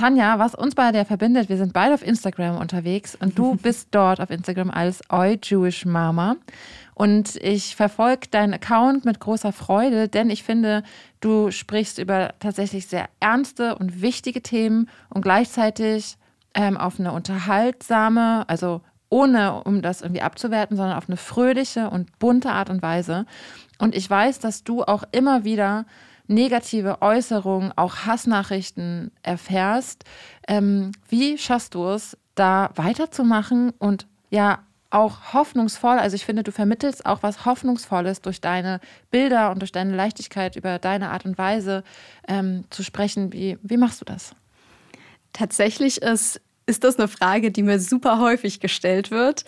Tanja, was uns beide verbindet, wir sind beide auf Instagram unterwegs und du bist dort auf Instagram als Oi Jewish Mama. Und ich verfolge deinen Account mit großer Freude, denn ich finde, du sprichst über tatsächlich sehr ernste und wichtige Themen und gleichzeitig ähm, auf eine unterhaltsame, also ohne um das irgendwie abzuwerten, sondern auf eine fröhliche und bunte Art und Weise. Und ich weiß, dass du auch immer wieder negative Äußerungen, auch Hassnachrichten erfährst. Ähm, wie schaffst du es, da weiterzumachen und ja auch hoffnungsvoll. Also ich finde, du vermittelst auch was Hoffnungsvolles durch deine Bilder und durch deine Leichtigkeit über deine Art und Weise ähm, zu sprechen. Wie, wie machst du das? Tatsächlich ist, ist das eine Frage, die mir super häufig gestellt wird,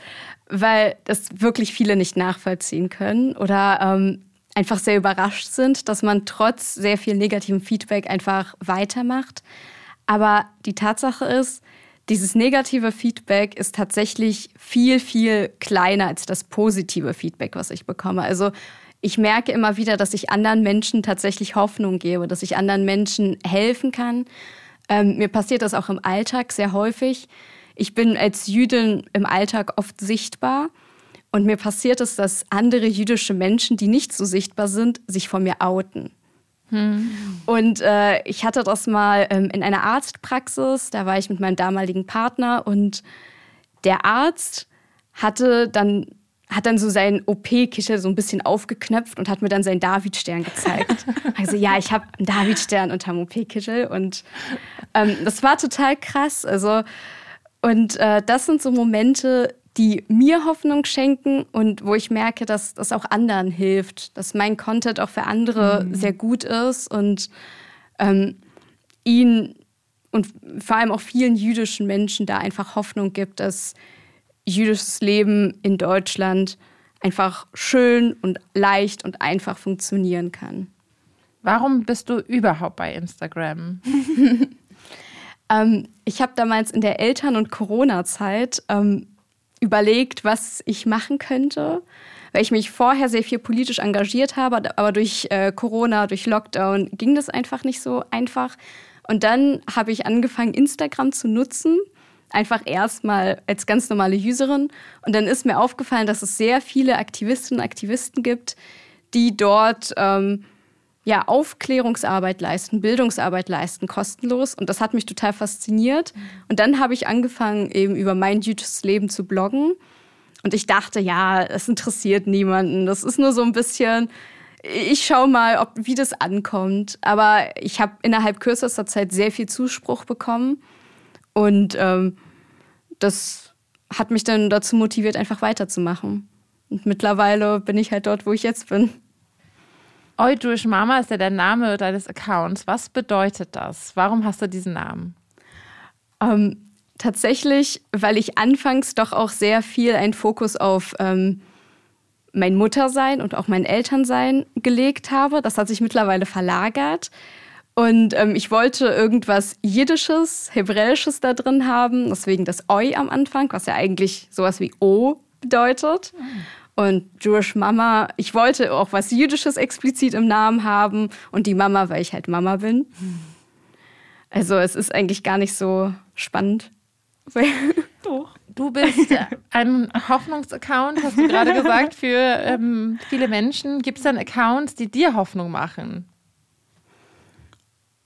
weil das wirklich viele nicht nachvollziehen können oder ähm, einfach sehr überrascht sind, dass man trotz sehr viel negativem Feedback einfach weitermacht. Aber die Tatsache ist, dieses negative Feedback ist tatsächlich viel, viel kleiner als das positive Feedback, was ich bekomme. Also ich merke immer wieder, dass ich anderen Menschen tatsächlich Hoffnung gebe, dass ich anderen Menschen helfen kann. Ähm, mir passiert das auch im Alltag sehr häufig. Ich bin als Jüdin im Alltag oft sichtbar. Und mir passiert es, dass andere jüdische Menschen, die nicht so sichtbar sind, sich von mir outen. Hm. Und äh, ich hatte das mal ähm, in einer Arztpraxis, da war ich mit meinem damaligen Partner und der Arzt hatte dann hat dann so seinen OP-Kittel so ein bisschen aufgeknöpft und hat mir dann seinen Davidstern gezeigt. also ja, ich habe einen Davidstern unterm OP-Kittel und ähm, das war total krass. Also und äh, das sind so Momente, die mir Hoffnung schenken und wo ich merke, dass das auch anderen hilft, dass mein Content auch für andere mhm. sehr gut ist und ähm, ihnen und vor allem auch vielen jüdischen Menschen da einfach Hoffnung gibt, dass jüdisches Leben in Deutschland einfach schön und leicht und einfach funktionieren kann. Warum bist du überhaupt bei Instagram? ähm, ich habe damals in der Eltern- und Corona-Zeit ähm, überlegt, was ich machen könnte, weil ich mich vorher sehr viel politisch engagiert habe, aber durch äh, Corona, durch Lockdown ging das einfach nicht so einfach. Und dann habe ich angefangen, Instagram zu nutzen, einfach erstmal als ganz normale Userin. Und dann ist mir aufgefallen, dass es sehr viele Aktivistinnen und Aktivisten gibt, die dort ähm, ja, Aufklärungsarbeit leisten, Bildungsarbeit leisten, kostenlos. Und das hat mich total fasziniert. Und dann habe ich angefangen, eben über mein jüdisches Leben zu bloggen. Und ich dachte, ja, es interessiert niemanden. Das ist nur so ein bisschen, ich schaue mal, ob, wie das ankommt. Aber ich habe innerhalb kürzester Zeit sehr viel Zuspruch bekommen. Und ähm, das hat mich dann dazu motiviert, einfach weiterzumachen. Und mittlerweile bin ich halt dort, wo ich jetzt bin. Oi Jewish Mama ist ja der Name deines Accounts. Was bedeutet das? Warum hast du diesen Namen? Ähm, tatsächlich, weil ich anfangs doch auch sehr viel einen Fokus auf ähm, mein Muttersein und auch mein Elternsein gelegt habe. Das hat sich mittlerweile verlagert. Und ähm, ich wollte irgendwas Jiddisches, Hebräisches da drin haben, deswegen das Oi am Anfang, was ja eigentlich sowas wie O bedeutet. Mhm. Und Jewish Mama, ich wollte auch was Jüdisches explizit im Namen haben und die Mama, weil ich halt Mama bin. Also es ist eigentlich gar nicht so spannend. Doch. Du bist ein Hoffnungsaccount, hast du gerade gesagt, für ähm, viele Menschen. Gibt es dann Accounts, die dir Hoffnung machen?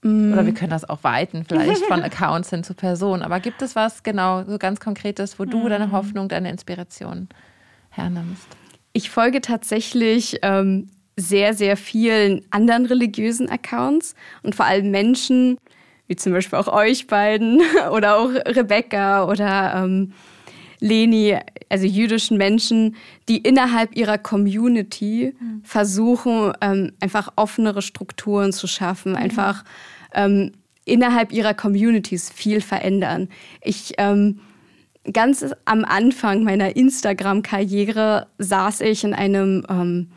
Mm. Oder wir können das auch weiten, vielleicht von Accounts hin zu Personen. Aber gibt es was genau, so ganz Konkretes, wo du mm. deine Hoffnung, deine Inspiration hernimmst? Ich folge tatsächlich ähm, sehr, sehr vielen anderen religiösen Accounts und vor allem Menschen, wie zum Beispiel auch euch beiden oder auch Rebecca oder ähm, Leni, also jüdischen Menschen, die innerhalb ihrer Community mhm. versuchen, ähm, einfach offenere Strukturen zu schaffen, mhm. einfach ähm, innerhalb ihrer Communities viel verändern. Ich ähm, ganz am Anfang meiner Instagram-Karriere saß ich in einem ähm,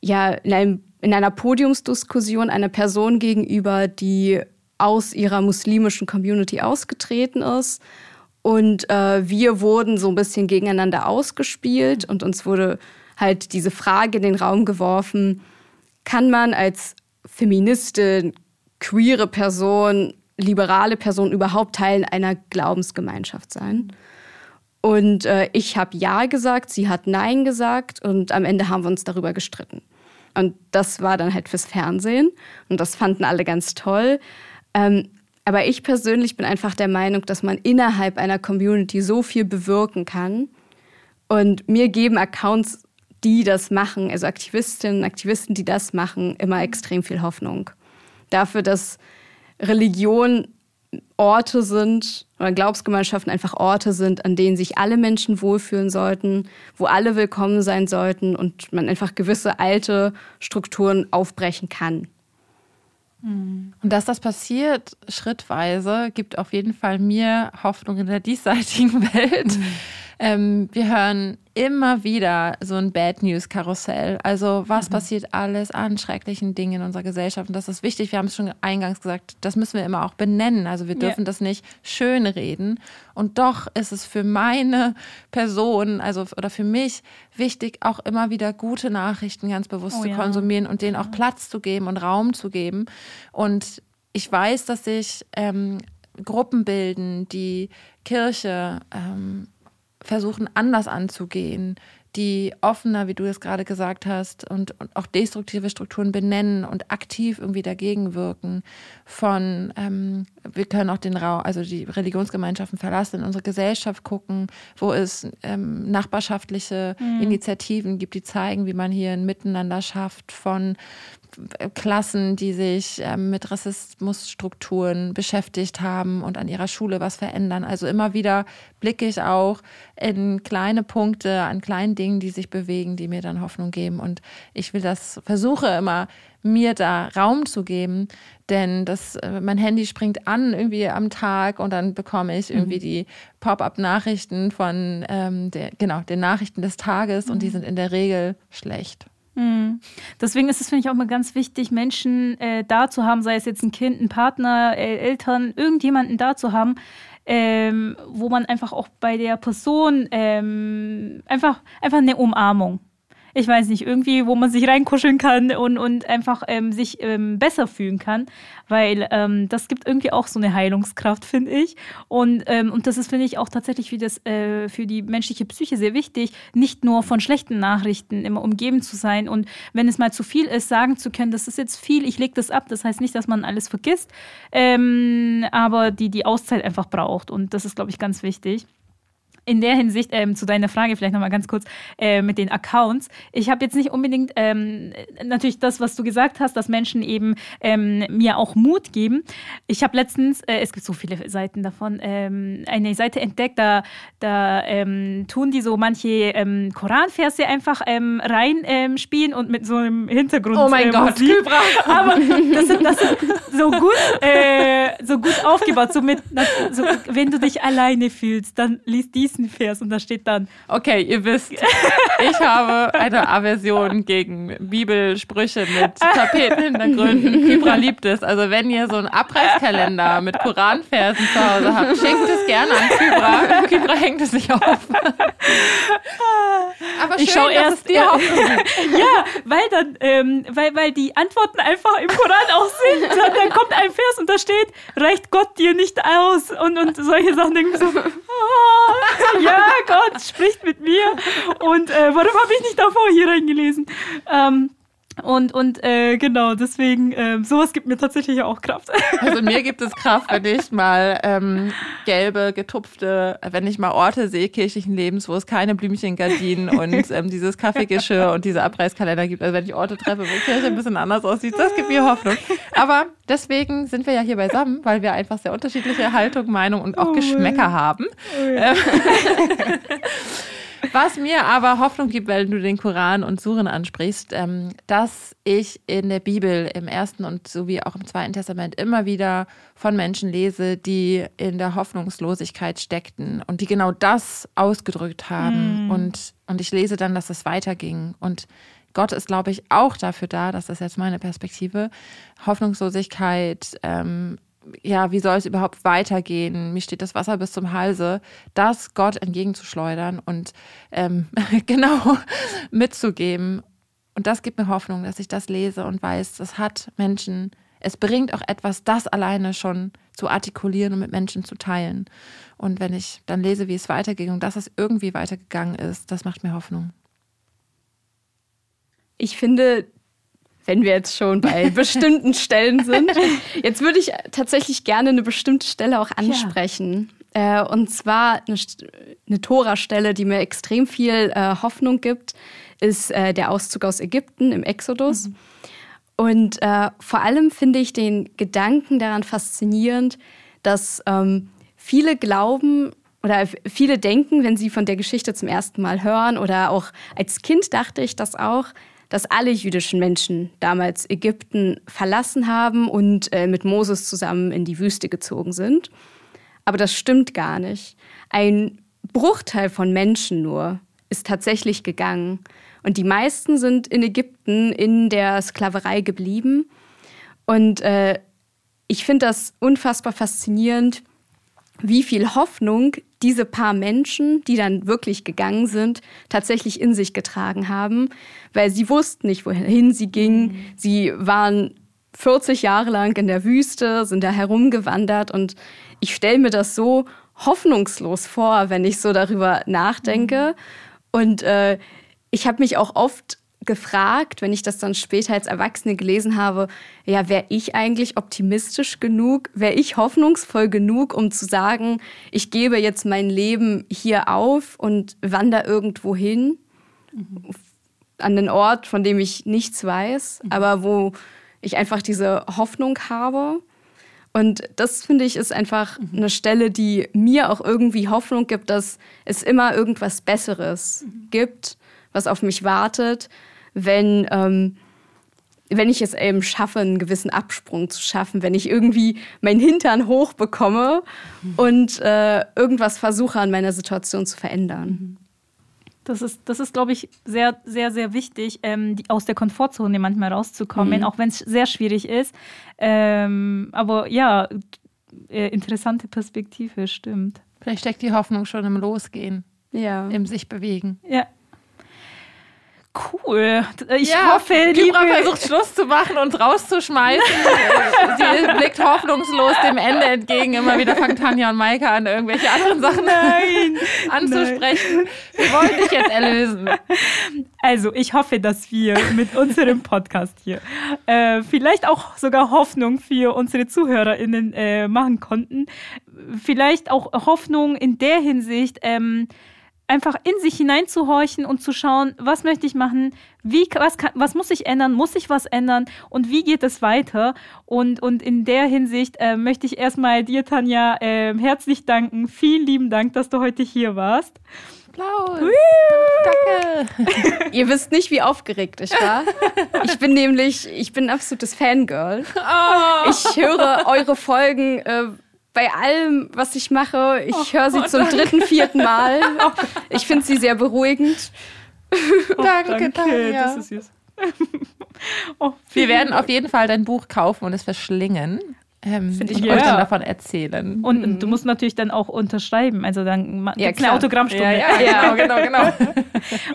ja in, einem, in einer Podiumsdiskussion einer Person gegenüber, die aus ihrer muslimischen Community ausgetreten ist. Und äh, wir wurden so ein bisschen gegeneinander ausgespielt und uns wurde halt diese Frage in den Raum geworfen, kann man als Feministin, queere Person, liberale Person überhaupt Teil einer Glaubensgemeinschaft sein? Und äh, ich habe Ja gesagt, sie hat Nein gesagt und am Ende haben wir uns darüber gestritten. Und das war dann halt fürs Fernsehen und das fanden alle ganz toll. Ähm, aber ich persönlich bin einfach der Meinung, dass man innerhalb einer Community so viel bewirken kann. Und mir geben Accounts, die das machen, also Aktivistinnen, Aktivisten, die das machen, immer extrem viel Hoffnung. Dafür, dass Religion Orte sind oder Glaubensgemeinschaften einfach Orte sind, an denen sich alle Menschen wohlfühlen sollten, wo alle willkommen sein sollten und man einfach gewisse alte Strukturen aufbrechen kann. Und dass das passiert schrittweise, gibt auf jeden Fall mir Hoffnung in der diesseitigen Welt. Mhm. Ähm, wir hören immer wieder so ein Bad News Karussell. Also was mhm. passiert alles an schrecklichen Dingen in unserer Gesellschaft? Und das ist wichtig. Wir haben es schon eingangs gesagt, das müssen wir immer auch benennen. Also wir dürfen yeah. das nicht schön reden. Und doch ist es für meine Person, also oder für mich wichtig, auch immer wieder gute Nachrichten ganz bewusst oh, zu ja. konsumieren und denen auch Platz zu geben und Raum zu geben. Und ich weiß, dass sich ähm, Gruppen bilden, die Kirche ähm, versuchen anders anzugehen, die offener, wie du es gerade gesagt hast, und, und, auch destruktive Strukturen benennen und aktiv irgendwie dagegen wirken. Von, ähm, wir können auch den Raum, also die Religionsgemeinschaften verlassen, in unsere Gesellschaft gucken, wo es ähm, nachbarschaftliche mhm. Initiativen gibt, die zeigen, wie man hier ein Miteinander schafft von Klassen, die sich ähm, mit Rassismusstrukturen beschäftigt haben und an ihrer Schule was verändern. Also immer wieder blicke ich auch in kleine Punkte, an kleinen Dingen, die sich bewegen, die mir dann Hoffnung geben. Und ich will das, versuche immer, mir da Raum zu geben, denn das, äh, mein Handy springt an irgendwie am Tag und dann bekomme ich irgendwie mhm. die Pop-up-Nachrichten von ähm, der, genau, den Nachrichten des Tages mhm. und die mhm. sind in der Regel schlecht. Mhm. Deswegen ist es, finde ich, auch mal ganz wichtig, Menschen äh, da zu haben, sei es jetzt ein Kind, ein Partner, äh, Eltern, irgendjemanden da zu haben, ähm, wo man einfach auch bei der Person ähm, einfach, einfach eine Umarmung ich weiß nicht, irgendwie, wo man sich reinkuscheln kann und, und einfach ähm, sich ähm, besser fühlen kann, weil ähm, das gibt irgendwie auch so eine Heilungskraft, finde ich. Und, ähm, und das ist, finde ich, auch tatsächlich für, das, äh, für die menschliche Psyche sehr wichtig, nicht nur von schlechten Nachrichten immer umgeben zu sein und wenn es mal zu viel ist, sagen zu können, das ist jetzt viel, ich lege das ab. Das heißt nicht, dass man alles vergisst, ähm, aber die die Auszeit einfach braucht und das ist, glaube ich, ganz wichtig in der Hinsicht ähm, zu deiner Frage vielleicht nochmal ganz kurz äh, mit den Accounts. Ich habe jetzt nicht unbedingt ähm, natürlich das, was du gesagt hast, dass Menschen eben ähm, mir auch Mut geben. Ich habe letztens, äh, es gibt so viele Seiten davon, ähm, eine Seite entdeckt, da, da ähm, tun die so manche ähm, Koranverse einfach reinspielen und mit so einem Hintergrund. Oh mein äh, Gott, Kybra. Aber das sind, das sind so gut, äh, so gut aufgebaut. So mit, so, wenn du dich alleine fühlst, dann liest dies nächsten Vers und da steht dann. Okay, ihr wisst, ich habe eine Aversion gegen Bibelsprüche mit Tapetenhintergründen. Kybra liebt es. Also wenn ihr so einen Abreißkalender mit Koranversen zu Hause habt, schenkt es gerne an Kybra. Kybra hängt es sich auf. Aber schön, ich schaue erst dir auf. ja, weil dann, ähm, weil, weil die Antworten einfach im Koran auch sind. Dann, dann kommt ein Vers und da steht, reicht Gott dir nicht aus und, und solche Sachen denken so, oh, ja, Gott spricht mit mir. Und äh, warum habe ich nicht davor hier reingelesen? Ähm, Und, und äh, genau, deswegen, äh, sowas gibt mir tatsächlich auch Kraft. Also mir gibt es Kraft, wenn ich mal ähm, gelbe, getupfte, wenn ich mal Orte sehe kirchlichen Lebens, wo es keine Blümchengardinen und ähm, dieses Kaffeegeschirr und diese Abreißkalender gibt. Also wenn ich Orte treffe, wo Kirche ein bisschen anders aussieht, das gibt mir Hoffnung. Aber deswegen sind wir ja hier beisammen, weil wir einfach sehr unterschiedliche Haltung, Meinung und auch oh Geschmäcker haben. Oh ja. Was mir aber Hoffnung gibt, weil du den Koran und Suren ansprichst, ähm, dass ich in der Bibel im ersten und sowie auch im zweiten Testament immer wieder von Menschen lese, die in der Hoffnungslosigkeit steckten und die genau das ausgedrückt haben. Mm. Und, und ich lese dann, dass es weiterging. Und Gott ist, glaube ich, auch dafür da, das ist jetzt meine Perspektive, Hoffnungslosigkeit, ähm, ja, wie soll es überhaupt weitergehen? Mir steht das Wasser bis zum Halse, das Gott entgegenzuschleudern und ähm, genau mitzugeben. Und das gibt mir Hoffnung, dass ich das lese und weiß, das hat Menschen, es bringt auch etwas, das alleine schon zu artikulieren und mit Menschen zu teilen. Und wenn ich dann lese, wie es weiterging und dass es irgendwie weitergegangen ist, das macht mir Hoffnung. Ich finde, wenn wir jetzt schon bei bestimmten Stellen sind. Jetzt würde ich tatsächlich gerne eine bestimmte Stelle auch ansprechen. Ja. Äh, und zwar eine, eine Tora-Stelle, die mir extrem viel äh, Hoffnung gibt, ist äh, der Auszug aus Ägypten im Exodus. Mhm. Und äh, vor allem finde ich den Gedanken daran faszinierend, dass ähm, viele glauben, oder viele denken, wenn sie von der Geschichte zum ersten Mal hören, oder auch als Kind dachte ich das auch, dass alle jüdischen Menschen damals Ägypten verlassen haben und äh, mit Moses zusammen in die Wüste gezogen sind. Aber das stimmt gar nicht. Ein Bruchteil von Menschen nur ist tatsächlich gegangen. Und die meisten sind in Ägypten in der Sklaverei geblieben. Und äh, ich finde das unfassbar faszinierend, wie viel Hoffnung diese paar Menschen, die dann wirklich gegangen sind, tatsächlich in sich getragen haben, weil sie wussten nicht, wohin sie gingen. Mhm. Sie waren 40 Jahre lang in der Wüste, sind da herumgewandert und ich stelle mir das so hoffnungslos vor, wenn ich so darüber nachdenke. Mhm. Und äh, ich habe mich auch oft gefragt, wenn ich das dann später als Erwachsene gelesen habe, ja, wäre ich eigentlich optimistisch genug, wäre ich hoffnungsvoll genug, um zu sagen, ich gebe jetzt mein Leben hier auf und wandere irgendwo hin, mhm. an den Ort, von dem ich nichts weiß, mhm. aber wo ich einfach diese Hoffnung habe. Und das finde ich ist einfach mhm. eine Stelle, die mir auch irgendwie Hoffnung gibt, dass es immer irgendwas Besseres mhm. gibt, was auf mich wartet wenn, ähm, wenn ich es eben schaffe, einen gewissen Absprung zu schaffen, wenn ich irgendwie meinen Hintern hochbekomme und äh, irgendwas versuche an meiner Situation zu verändern. Das ist, das ist glaube ich, sehr, sehr, sehr wichtig, ähm, die, aus der Komfortzone manchmal rauszukommen, mhm. auch wenn es sehr schwierig ist. Ähm, aber ja, äh, interessante Perspektive, stimmt. Vielleicht steckt die Hoffnung schon im Losgehen. Ja. Im sich bewegen. Ja, Cool. Ich ja, hoffe, Libra versucht Schluss zu machen und rauszuschmeißen. Sie blickt hoffnungslos dem Ende entgegen. Immer wieder fangen Tanja und Maike an, irgendwelche anderen Sachen nein, anzusprechen. Nein. Wir wollen dich jetzt erlösen. Also, ich hoffe, dass wir mit unserem Podcast hier äh, vielleicht auch sogar Hoffnung für unsere ZuhörerInnen äh, machen konnten. Vielleicht auch Hoffnung in der Hinsicht, ähm, einfach in sich hineinzuhorchen und zu schauen, was möchte ich machen, wie, was, kann, was muss ich ändern, muss ich was ändern und wie geht es weiter? Und, und in der Hinsicht äh, möchte ich erstmal dir, Tanja, äh, herzlich danken. Vielen lieben Dank, dass du heute hier warst. Applaus. Danke. Ihr wisst nicht, wie aufgeregt ich war. Ich bin nämlich, ich bin ein absolutes Fangirl. Oh. Ich höre eure Folgen äh, bei allem, was ich mache. Ich oh, höre sie oh, zum danke. dritten, vierten Mal. Ich finde sie sehr beruhigend. Oh, danke, danke, Tanja. Das ist oh, Wir werden auf jeden Fall dein Buch kaufen und es verschlingen. Ähm, Find ich und ja. euch dann davon erzählen. Und und du musst natürlich dann auch unterschreiben. Also dann Ja, gibt's eine klar. Autogrammstunde. ja, genau, genau, genau.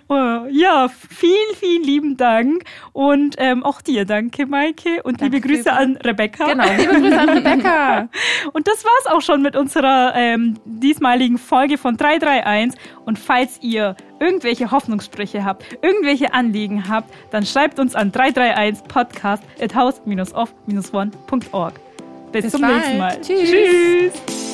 Oh, ja, vielen, vielen lieben Dank. Und ähm, auch dir danke, Maike. Und Danke liebe Grüße vielmals. an Rebecca. Genau, liebe Grüße an Rebecca. Und das war's auch schon mit unserer ähm, diesmaligen Folge von 331. Und falls ihr irgendwelche Hoffnungssprüche habt, irgendwelche Anliegen habt, dann schreibt uns an 331 podcast at house-off-one.org. Bis, Bis zum bald. nächsten Mal. Tschüss. Tschüss.